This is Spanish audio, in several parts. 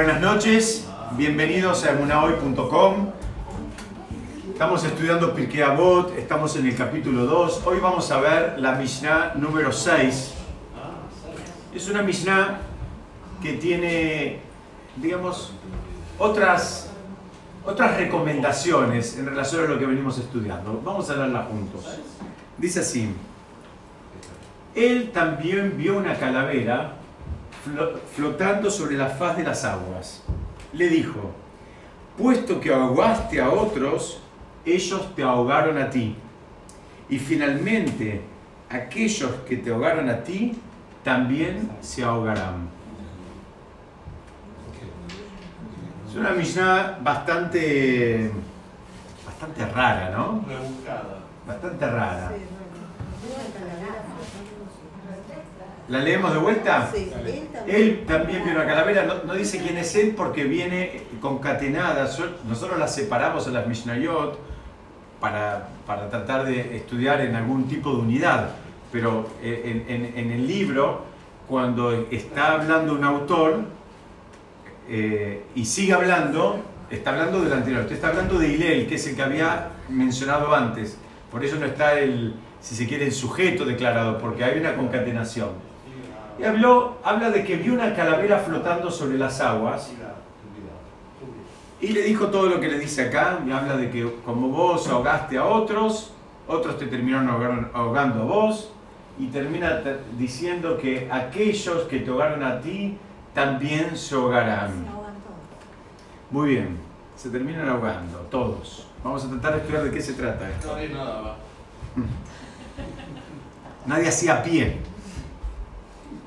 Buenas noches, bienvenidos a emunahoy.com. Estamos estudiando Pirkei Avot, estamos en el capítulo 2. Hoy vamos a ver la Mishnah número 6. Es una Mishnah que tiene, digamos, otras, otras recomendaciones en relación a lo que venimos estudiando. Vamos a leerla juntos. Dice así. Él también vio una calavera flotando sobre la faz de las aguas. Le dijo, puesto que ahogaste a otros, ellos te ahogaron a ti. Y finalmente, aquellos que te ahogaron a ti, también se ahogarán. Es una Mishnah bastante, bastante rara, ¿no? Bastante rara. ¿La leemos de vuelta? Sí. Él también vio una calavera, no, dice quién es él porque viene concatenada. Nosotros la separamos en las Mishnayot para, para tratar de estudiar en algún tipo de unidad. Pero en, en, el libro, cuando está hablando un autor eh, y sigue hablando, está hablando del anterior. Usted está hablando de Hilel, que es el que había mencionado antes. Por eso no está el, si se quiere, el sujeto declarado, porque hay una concatenación. Y habló, habla de que vio una calavera flotando sobre las aguas. Y le dijo todo lo que le dice acá. Y habla de que como vos ahogaste a otros, otros te terminaron ahogando a vos. Y termina diciendo que aquellos que te ahogaron a ti también se ahogarán. Muy bien, se terminan ahogando, todos. Vamos a tratar de estudiar de qué se trata esto. Nadie hacía pie.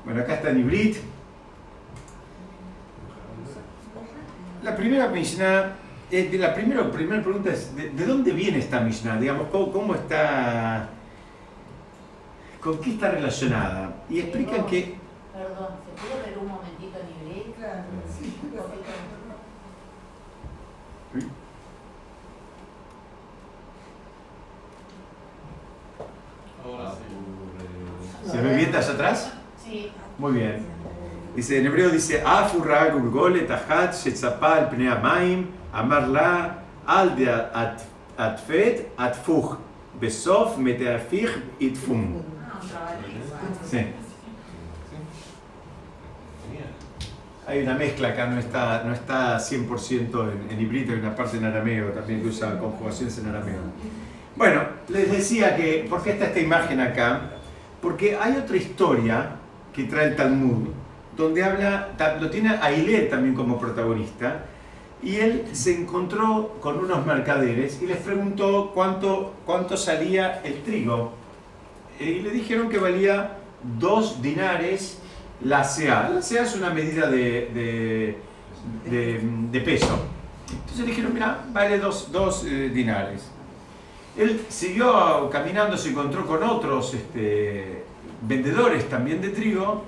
Bueno, acá está Nibrit. La primera Mishnah, eh, la primera, primera pregunta es, ¿de, dónde viene esta Mishnah? Digamos, ¿cómo, está, con qué está relacionada? Y explican que... Perdón, ¿se puede ver un momentito sí. Ahora sí. ¿Se ve bien allá atrás? Muy bien. Dice, en hebreo dice, Afurra gulgole tahat shetzapal pnei amaim, amar la al de atfet atfuch, besof meteafich itfum. Sí. Hay una mezcla acá, no está, no está 100% en, en hay una parte en arameo también que usa conjugaciones en arameo. Bueno, les decía que, ¿por qué está esta imagen acá? Porque hay otra historia que trae el Talmud, donde habla, lo tiene a también como protagonista, y él se encontró con unos mercaderes y les preguntó cuánto, cuánto salía el trigo. Y le dijeron que valía dos dinares la SEA. La SEA es una medida de, de, peso. Entonces le dijeron, mira, vale dos, dos eh, dinares. Él siguió caminando, se encontró con otros este, vendedores también de trigo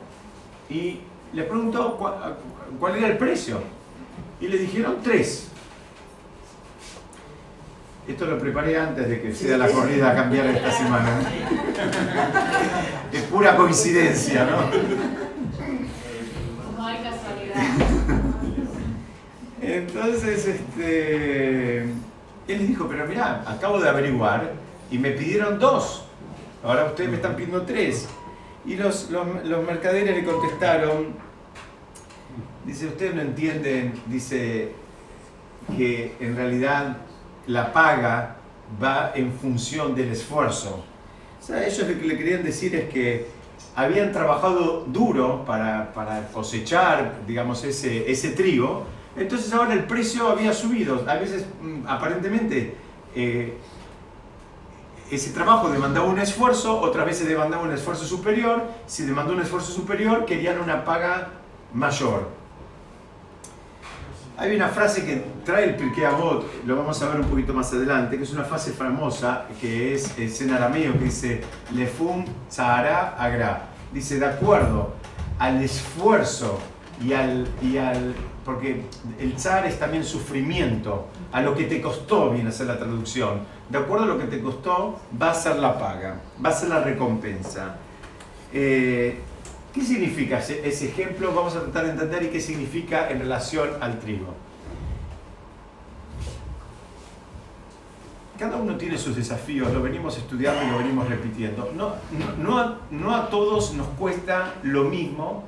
y le preguntó cuál era el precio. Y le dijeron tres. Esto lo preparé antes de que sea la corrida a cambiar esta semana. Es pura coincidencia, ¿no? No hay casualidad. Entonces, este, él les dijo, pero mira, acabo de averiguar y me pidieron dos. Ahora ustedes me están pidiendo tres. Y los, los, mercaderes le contestaron, dice, ustedes no entienden, dice, que en realidad la paga va en función del esfuerzo. O sea, ellos lo que le querían decir es que habían trabajado duro para, cosechar, digamos, ese, ese trigo, entonces ahora el precio había subido. A veces, mm, aparentemente, eh, ese trabajo demandaba un esfuerzo, otras veces demandaba un esfuerzo superior, si demandó un esfuerzo superior querían una paga mayor. Hay una frase que trae el Pirkei Avot, lo vamos a ver un poquito más adelante, que es una frase famosa que es, en arameo, que dice Lefum Tzahara Agra. Dice, de acuerdo al esfuerzo y al, y al porque el tzar es también sufrimiento, a lo que te costó, viene a ser la traducción. De acuerdo a lo que te costó, va a ser la paga, va a ser la recompensa. Eh, ¿Qué significa ese, ejemplo? Vamos a tratar de entender y qué significa en relación al trigo. cada uno tiene sus desafíos, lo venimos estudiando y lo venimos repitiendo. No, no, a, todos nos cuesta lo mismo,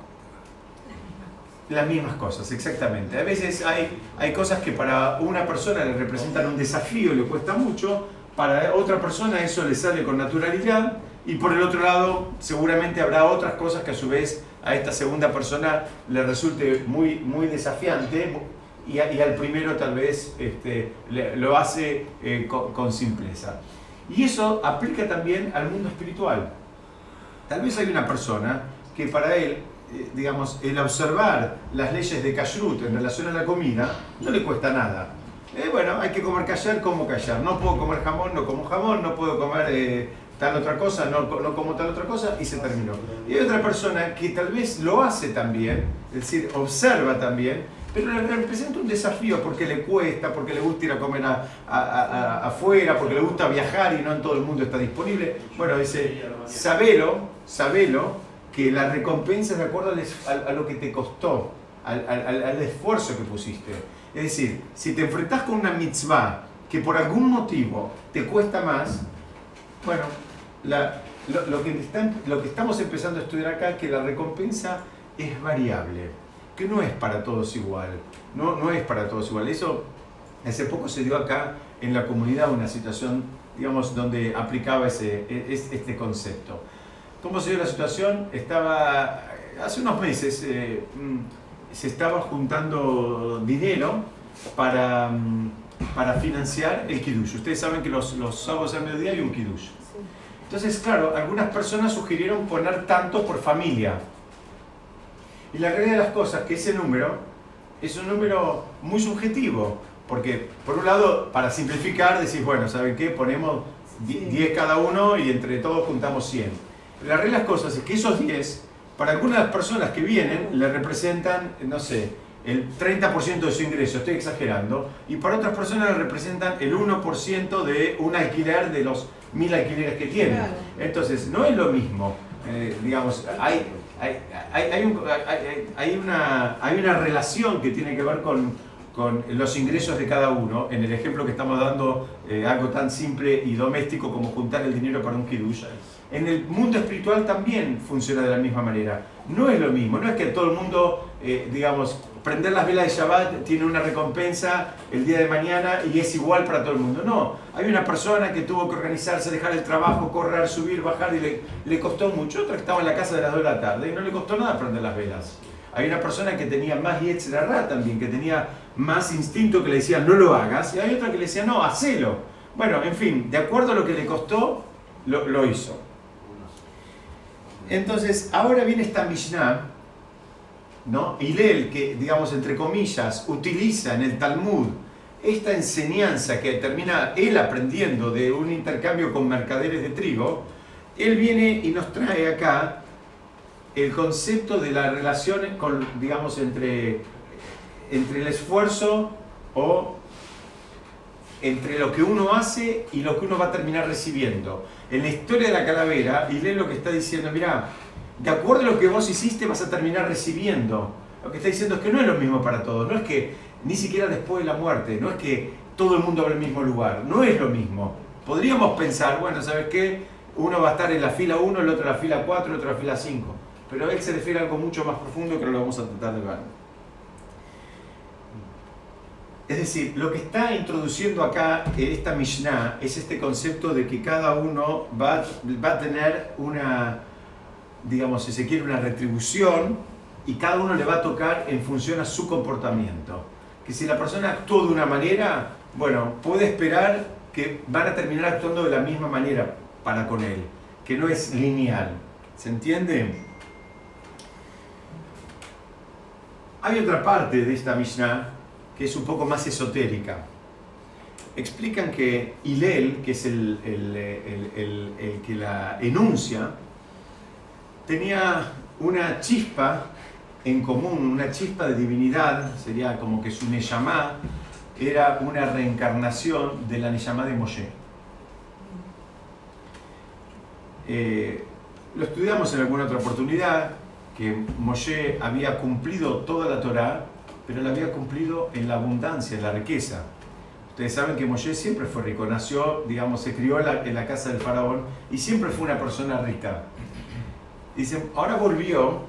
las mismas cosas, exactamente. A veces hay, hay cosas que para una persona le representan un desafío, le cuesta mucho, para otra persona eso le sale con naturalidad y por el otro lado seguramente habrá otras cosas que a su vez a esta segunda persona le resulte muy, muy desafiante, y, al primero tal vez este, lo hace eh, con, simpleza. Y eso aplica también al mundo espiritual. Tal vez hay una persona que para él, eh, digamos, el observar las leyes de kashrut en relación a la comida no le cuesta nada. Eh, bueno, hay que comer callar, como callar. No puedo comer jamón, no como jamón, no puedo comer tal otra cosa, no, no, como tal otra cosa, y se terminó. Y hay otra persona que tal vez lo hace también, es decir, observa también, pero le representa un desafío porque le cuesta, porque le gusta ir a comer afuera, porque le gusta viajar y no en todo el mundo está disponible. Bueno, dice, sabelo, sabelo, que la recompensa es de acuerdo a, lo que te costó, al, esfuerzo que pusiste. Es decir, si te enfrentas con una mitzvah que por algún motivo te cuesta más, bueno, lo, que lo que estamos empezando a estudiar acá es que la recompensa es variable que no es para todos igual, no, no es para todos igual. Eso hace poco se dio acá en la comunidad una situación, digamos, donde aplicaba ese, e, este concepto. ¿Cómo se dio la situación? Estaba, hace unos meses eh, mm, se estaba juntando dinero para, mm, para financiar el Kiddush. Ustedes saben que los, los sábados al mediodía hay un Kiddush. Entonces, claro, algunas personas sugirieron poner tanto por familia. Y la realidad de las cosas que ese número es un número muy subjetivo, porque por un lado, para simplificar, decís, bueno, ¿saben qué? Ponemos 10 cada uno y entre todos juntamos 100. La realidad de las cosas es que esos 10, para algunas personas que vienen, le representan, no sé, el 30% de su ingreso, estoy exagerando, y para otras personas le representan el 1% de un alquiler de los mil alquileres que tienen. Entonces, no es lo mismo, eh, digamos, hay hay, hay, una, hay una relación que tiene que ver con, con los ingresos de cada uno. En el ejemplo que estamos dando, eh, algo tan simple y doméstico como juntar el dinero para un kiddush. En el mundo espiritual también funciona de la misma manera. No es lo mismo, no es que todo el mundo, eh, digamos, prender las velas de Shabbat tiene una recompensa el día de mañana y es igual para todo el mundo. No, hay una persona que tuvo que organizarse, dejar el trabajo, correr, subir, bajar y le, le costó mucho. Otra que estaba en la casa de las 2 de la tarde y no le costó nada prender las velas. Hay una persona que tenía más Yetzirah también, que tenía más instinto que le decía no lo hagas, y hay otra que le decía no, hacelo. Bueno, en fin, de acuerdo a lo que le costó, lo, lo hizo. Entonces, ahora viene esta Mishnah, ¿no? Hillel, que, digamos, entre comillas, utiliza en el Talmud esta enseñanza que termina él aprendiendo de un intercambio con mercaderes de trigo, él viene y nos trae acá el concepto de la relación con, digamos, entre, entre el esfuerzo o entre lo que uno hace y lo que uno va a terminar recibiendo. En la historia de la calavera, y lee lo que está diciendo, mira, de acuerdo a lo que vos hiciste vas a terminar recibiendo. Lo que está diciendo es que no es lo mismo para todos, no es que ni siquiera después de la muerte, no es que todo el mundo va al mismo lugar, no es lo mismo. Podríamos pensar, bueno, ¿sabes qué? Uno va a estar en la fila 1, el otro en la fila 4, el otro en la fila 5. Pero él se refiere a algo mucho más profundo que lo vamos a tratar de ver. Es decir, lo que está introduciendo acá en esta Mishnah es este concepto de que cada uno va, va a tener una, digamos, si se quiere, una retribución y cada uno le va a tocar en función a su comportamiento. Que si la persona actuó de una manera, bueno, puede esperar que van a terminar actuando de la misma manera para con él, que no es lineal. ¿Se entiende? Hay otra parte de esta Mishnah que es un poco más esotérica. Explican que Hillel, que es el, que la enuncia, tenía una chispa en común, una chispa de divinidad, sería como que su Neyamá era una reencarnación de la Neyamá de Moshe. Eh, lo estudiamos en alguna otra oportunidad, que Moshe había cumplido toda la Torá, pero la había cumplido en la abundancia, en la riqueza. Ustedes saben que Moshe siempre fue rico, nació, digamos, se crió en la, casa del faraón y siempre fue una persona rica. Dicen, ahora volvió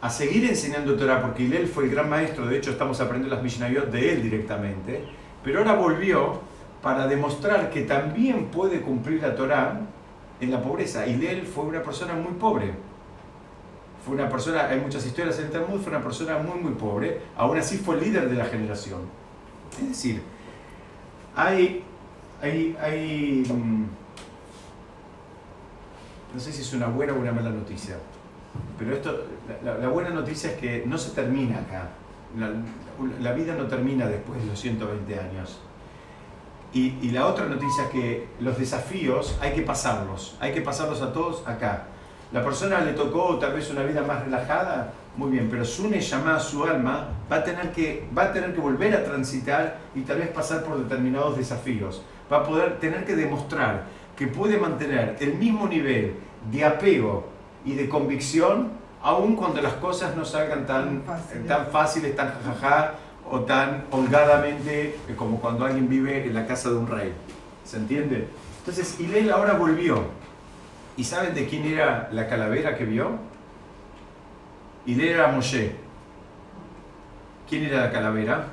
a seguir enseñando Torah, porque él fue el gran maestro, de hecho estamos aprendiendo las Mishnayot de él directamente, pero ahora volvió para demostrar que también puede cumplir la Torah en la pobreza. él fue una persona muy pobre fue una persona, hay muchas historias en el Talmud, fue una persona muy, muy pobre, aún así fue el líder de la generación. Es decir, hay, hay, hay mm, no sé si es una buena o una mala noticia, pero esto, la, buena noticia es que no se termina acá. La, vida no termina después de los 120 años. Y la otra noticia es que los desafíos hay que pasarlos, hay que pasarlos a todos acá. La persona le tocó tal vez una vida más relajada, muy bien, pero su llamada su alma, va a, tener que, va a tener que volver a transitar y tal vez pasar por determinados desafíos. Va a poder tener que demostrar que puede mantener el mismo nivel de apego y de convicción, aun cuando las cosas no salgan tan, tan fáciles, tan jajaja o tan holgadamente como cuando alguien vive en la casa de un rey. ¿Se entiende? Entonces, Hillel ahora volvió ¿Y saben de quién era la calavera que vio? Y de era Moshe. ¿Quién era la calavera?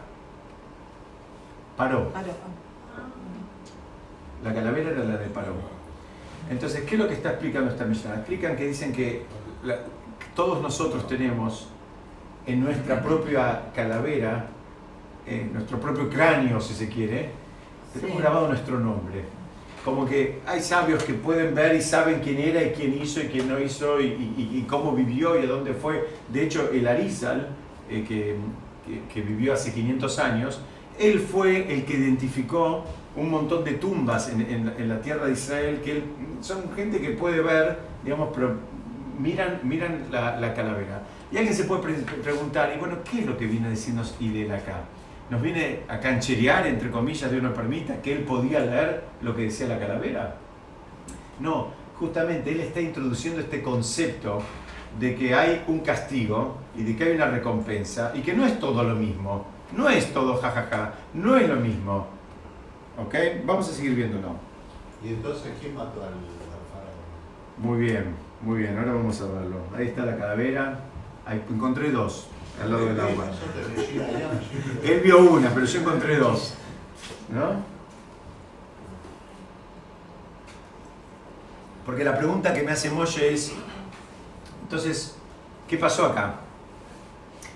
Paró. La calavera era la de Paró. Entonces, ¿qué es lo que está explicando esta misión? Explican que dicen que todos nosotros tenemos en nuestra propia calavera, en nuestro propio cráneo, si se quiere, tenemos grabado nuestro nombre como que hay sabios que pueden ver y saben quién era y quién hizo y quién no hizo y, cómo vivió y a dónde fue. De hecho, el Arizal, eh, que, que, vivió hace 500 años, él fue el que identificó un montón de tumbas en, en, la tierra de Israel, que son gente que puede ver, digamos, pero miran, miran la, la calavera. Y alguien se puede preguntar, y bueno, ¿qué es lo que viene a decirnos Idel acá? Nos viene a cancherear, entre comillas, Dios nos permita, que él podía leer lo que decía la calavera. No, justamente él está introduciendo este concepto de que hay un castigo y de que hay una recompensa y que no es todo lo mismo, no es todo jajaja, no es lo mismo. ¿Ok? Vamos a seguir viéndolo. ¿Y entonces quién mató al, faraón? Muy bien, muy bien, ahora vamos a verlo. Ahí está la calavera, Ahí, encontré dos al lado del agua. Él vio una, pero yo encontré dos. ¿No? Porque la pregunta que me hace Molle es, entonces, ¿qué pasó acá?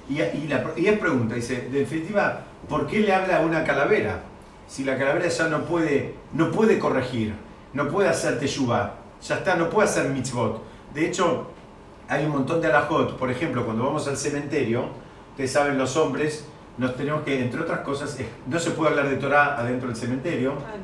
Y, y, la, él pregunta, dice, de definitiva, ¿por qué le habla a una calavera? Si la calavera ya no puede, no puede corregir, no puede hacer teshuvah, ya está, no puede hacer mitzvot. De hecho, hay un montón de alajot. Por ejemplo, cuando vamos al cementerio, ustedes saben, los hombres nos tenemos que, entre otras cosas, no se puede hablar de Torah adentro del cementerio, ah,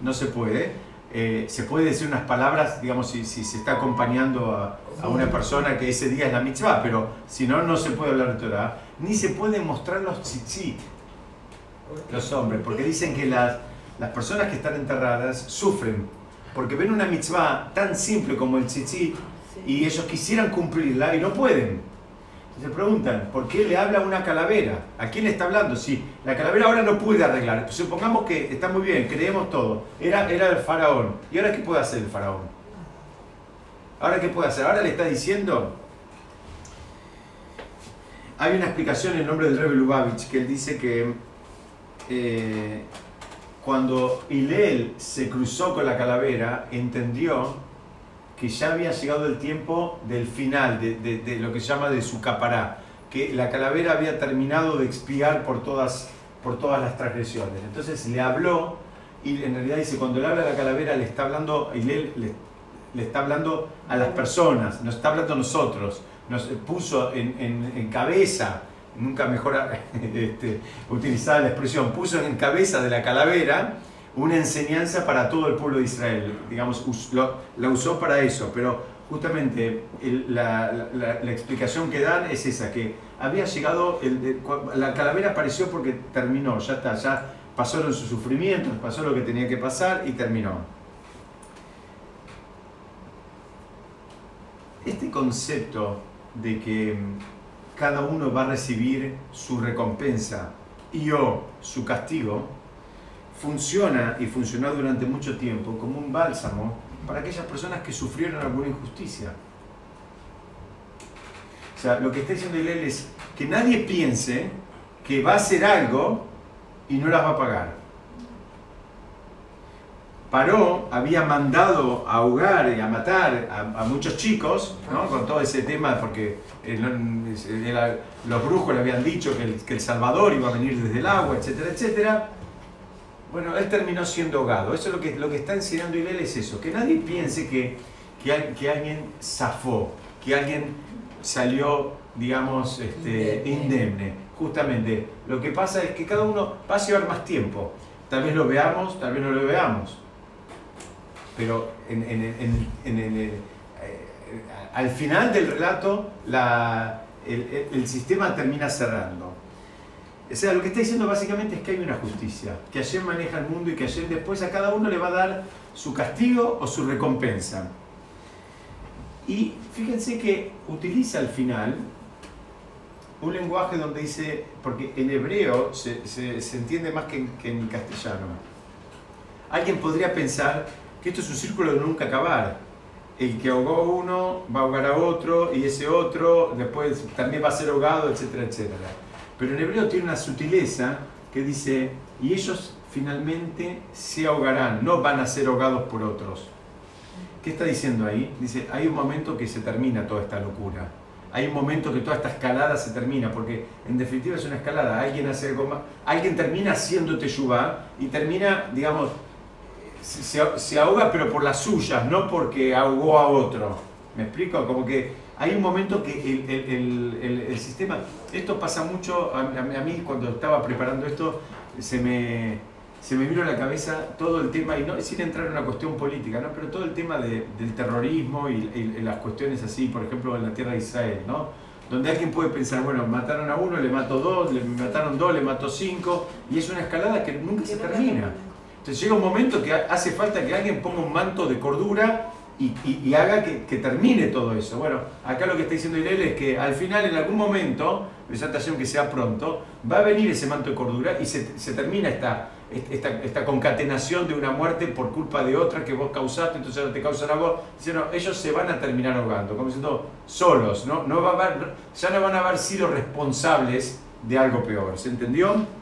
no. se puede. Eh, se puede decir unas palabras, digamos, si, se está acompañando a, una persona que ese día es la mitzvah, pero si no, no se puede hablar de Torah, ni se pueden mostrar los tzitzit, los hombres, porque dicen que las, las personas que están enterradas sufren, porque ven una mitzvah tan simple como el tzitzit, y ellos quisieran cumplirla y no pueden. Se preguntan, ¿por qué le habla una calavera? ¿A quién le está hablando? Si la calavera ahora no puede arreglar. Supongamos que está muy bien, creemos todo. Era, era el faraón. ¿Y ahora qué puede hacer el faraón? ¿Ahora qué puede hacer? Ahora le está diciendo... Hay una explicación en nombre del Rebbe Lubavitch que él dice que eh, cuando Hillel se cruzó con la calavera, entendió que ya había llegado el tiempo del final, de, lo que se llama de su capará, que la calavera había terminado de expiar por todas, por todas las transgresiones. Entonces le habló, y en realidad dice, cuando le habla a la calavera le está hablando, y le, le, está hablando a las personas, nos está hablando a nosotros, nos puso en, cabeza, nunca mejor este, utilizada la expresión, puso en cabeza de la calavera, una enseñanza para todo el pueblo de Israel. Digamos, la usó para eso, pero justamente la, explicación que dan es esa, que había llegado, la calavera apareció porque terminó, ya está, ya pasaron sus sufrimientos, pasó lo que tenía que pasar y terminó. Este concepto de que cada uno va a recibir su recompensa y o su castigo, funciona y funcionó durante mucho tiempo como un bálsamo para aquellas personas que sufrieron alguna injusticia. O sea, lo que está diciendo él es que nadie piense que va a hacer algo y no las va a pagar. Paró había mandado a ahogar y a matar a, muchos chicos, ¿no? con todo ese tema, porque los brujos le habían dicho que el, que el, Salvador iba a venir desde el agua, etcétera, etcétera. Bueno, él terminó siendo ahogado. Eso es lo que, lo que está enseñando él es eso, que nadie piense que, que, que alguien zafó, que alguien salió, digamos, este, indemne. Justamente, lo que pasa es que cada uno va a llevar más tiempo. Tal vez lo veamos, tal vez no lo veamos. Pero en, en, en, eh, al final del relato la, el, el, sistema termina cerrando. O sea, lo que está diciendo básicamente es que hay una justicia, que ayer maneja el mundo y que ayer después a cada uno le va a dar su castigo o su recompensa. Y fíjense que utiliza al final un lenguaje donde dice, porque en hebreo se, se, entiende más que en, que en, castellano. Alguien podría pensar que esto es un círculo de nunca acabar. El que ahogó uno va a ahogar a otro y ese otro después también va a ser ahogado, etcétera, etcétera. Pero en hebreo tiene una sutileza que dice, y ellos finalmente se ahogarán, no van a ser ahogados por otros. ¿Qué está diciendo ahí? Dice, hay un momento que se termina toda esta locura. Hay un momento que toda esta escalada se termina, porque en definitiva es una escalada. Alguien hace algo alguien termina haciendo teyubá y termina, digamos, se, se, ahoga pero por las suyas, no porque ahogó a otro. ¿Me explico? Como que hay un momento que el, el, el, el sistema, esto pasa mucho, a, a, mí cuando estaba preparando esto, se me, se me vino a la cabeza todo el tema, y no sin entrar en una cuestión política, ¿no? pero todo el tema de, del terrorismo y, y, las cuestiones así, por ejemplo, en la tierra de Israel, ¿no? donde alguien puede pensar, bueno, mataron a uno, le mató dos, le mataron dos, le mató cinco, y es una escalada que nunca se termina. Entonces llega un momento que hace falta que alguien ponga un manto de cordura y, haga que, termine todo eso. Bueno, acá lo que está diciendo Irene es que al final, en algún momento, presentación que sea pronto, va a venir ese manto de cordura y se, termina esta, esta, esta, concatenación de una muerte por culpa de otra que vos causaste, entonces te causan a vos. Diciendo, ellos se van a terminar ahogando, como diciendo, solos, ¿no? No va a haber, ya no van a haber sido responsables de algo peor. ¿Se entendió?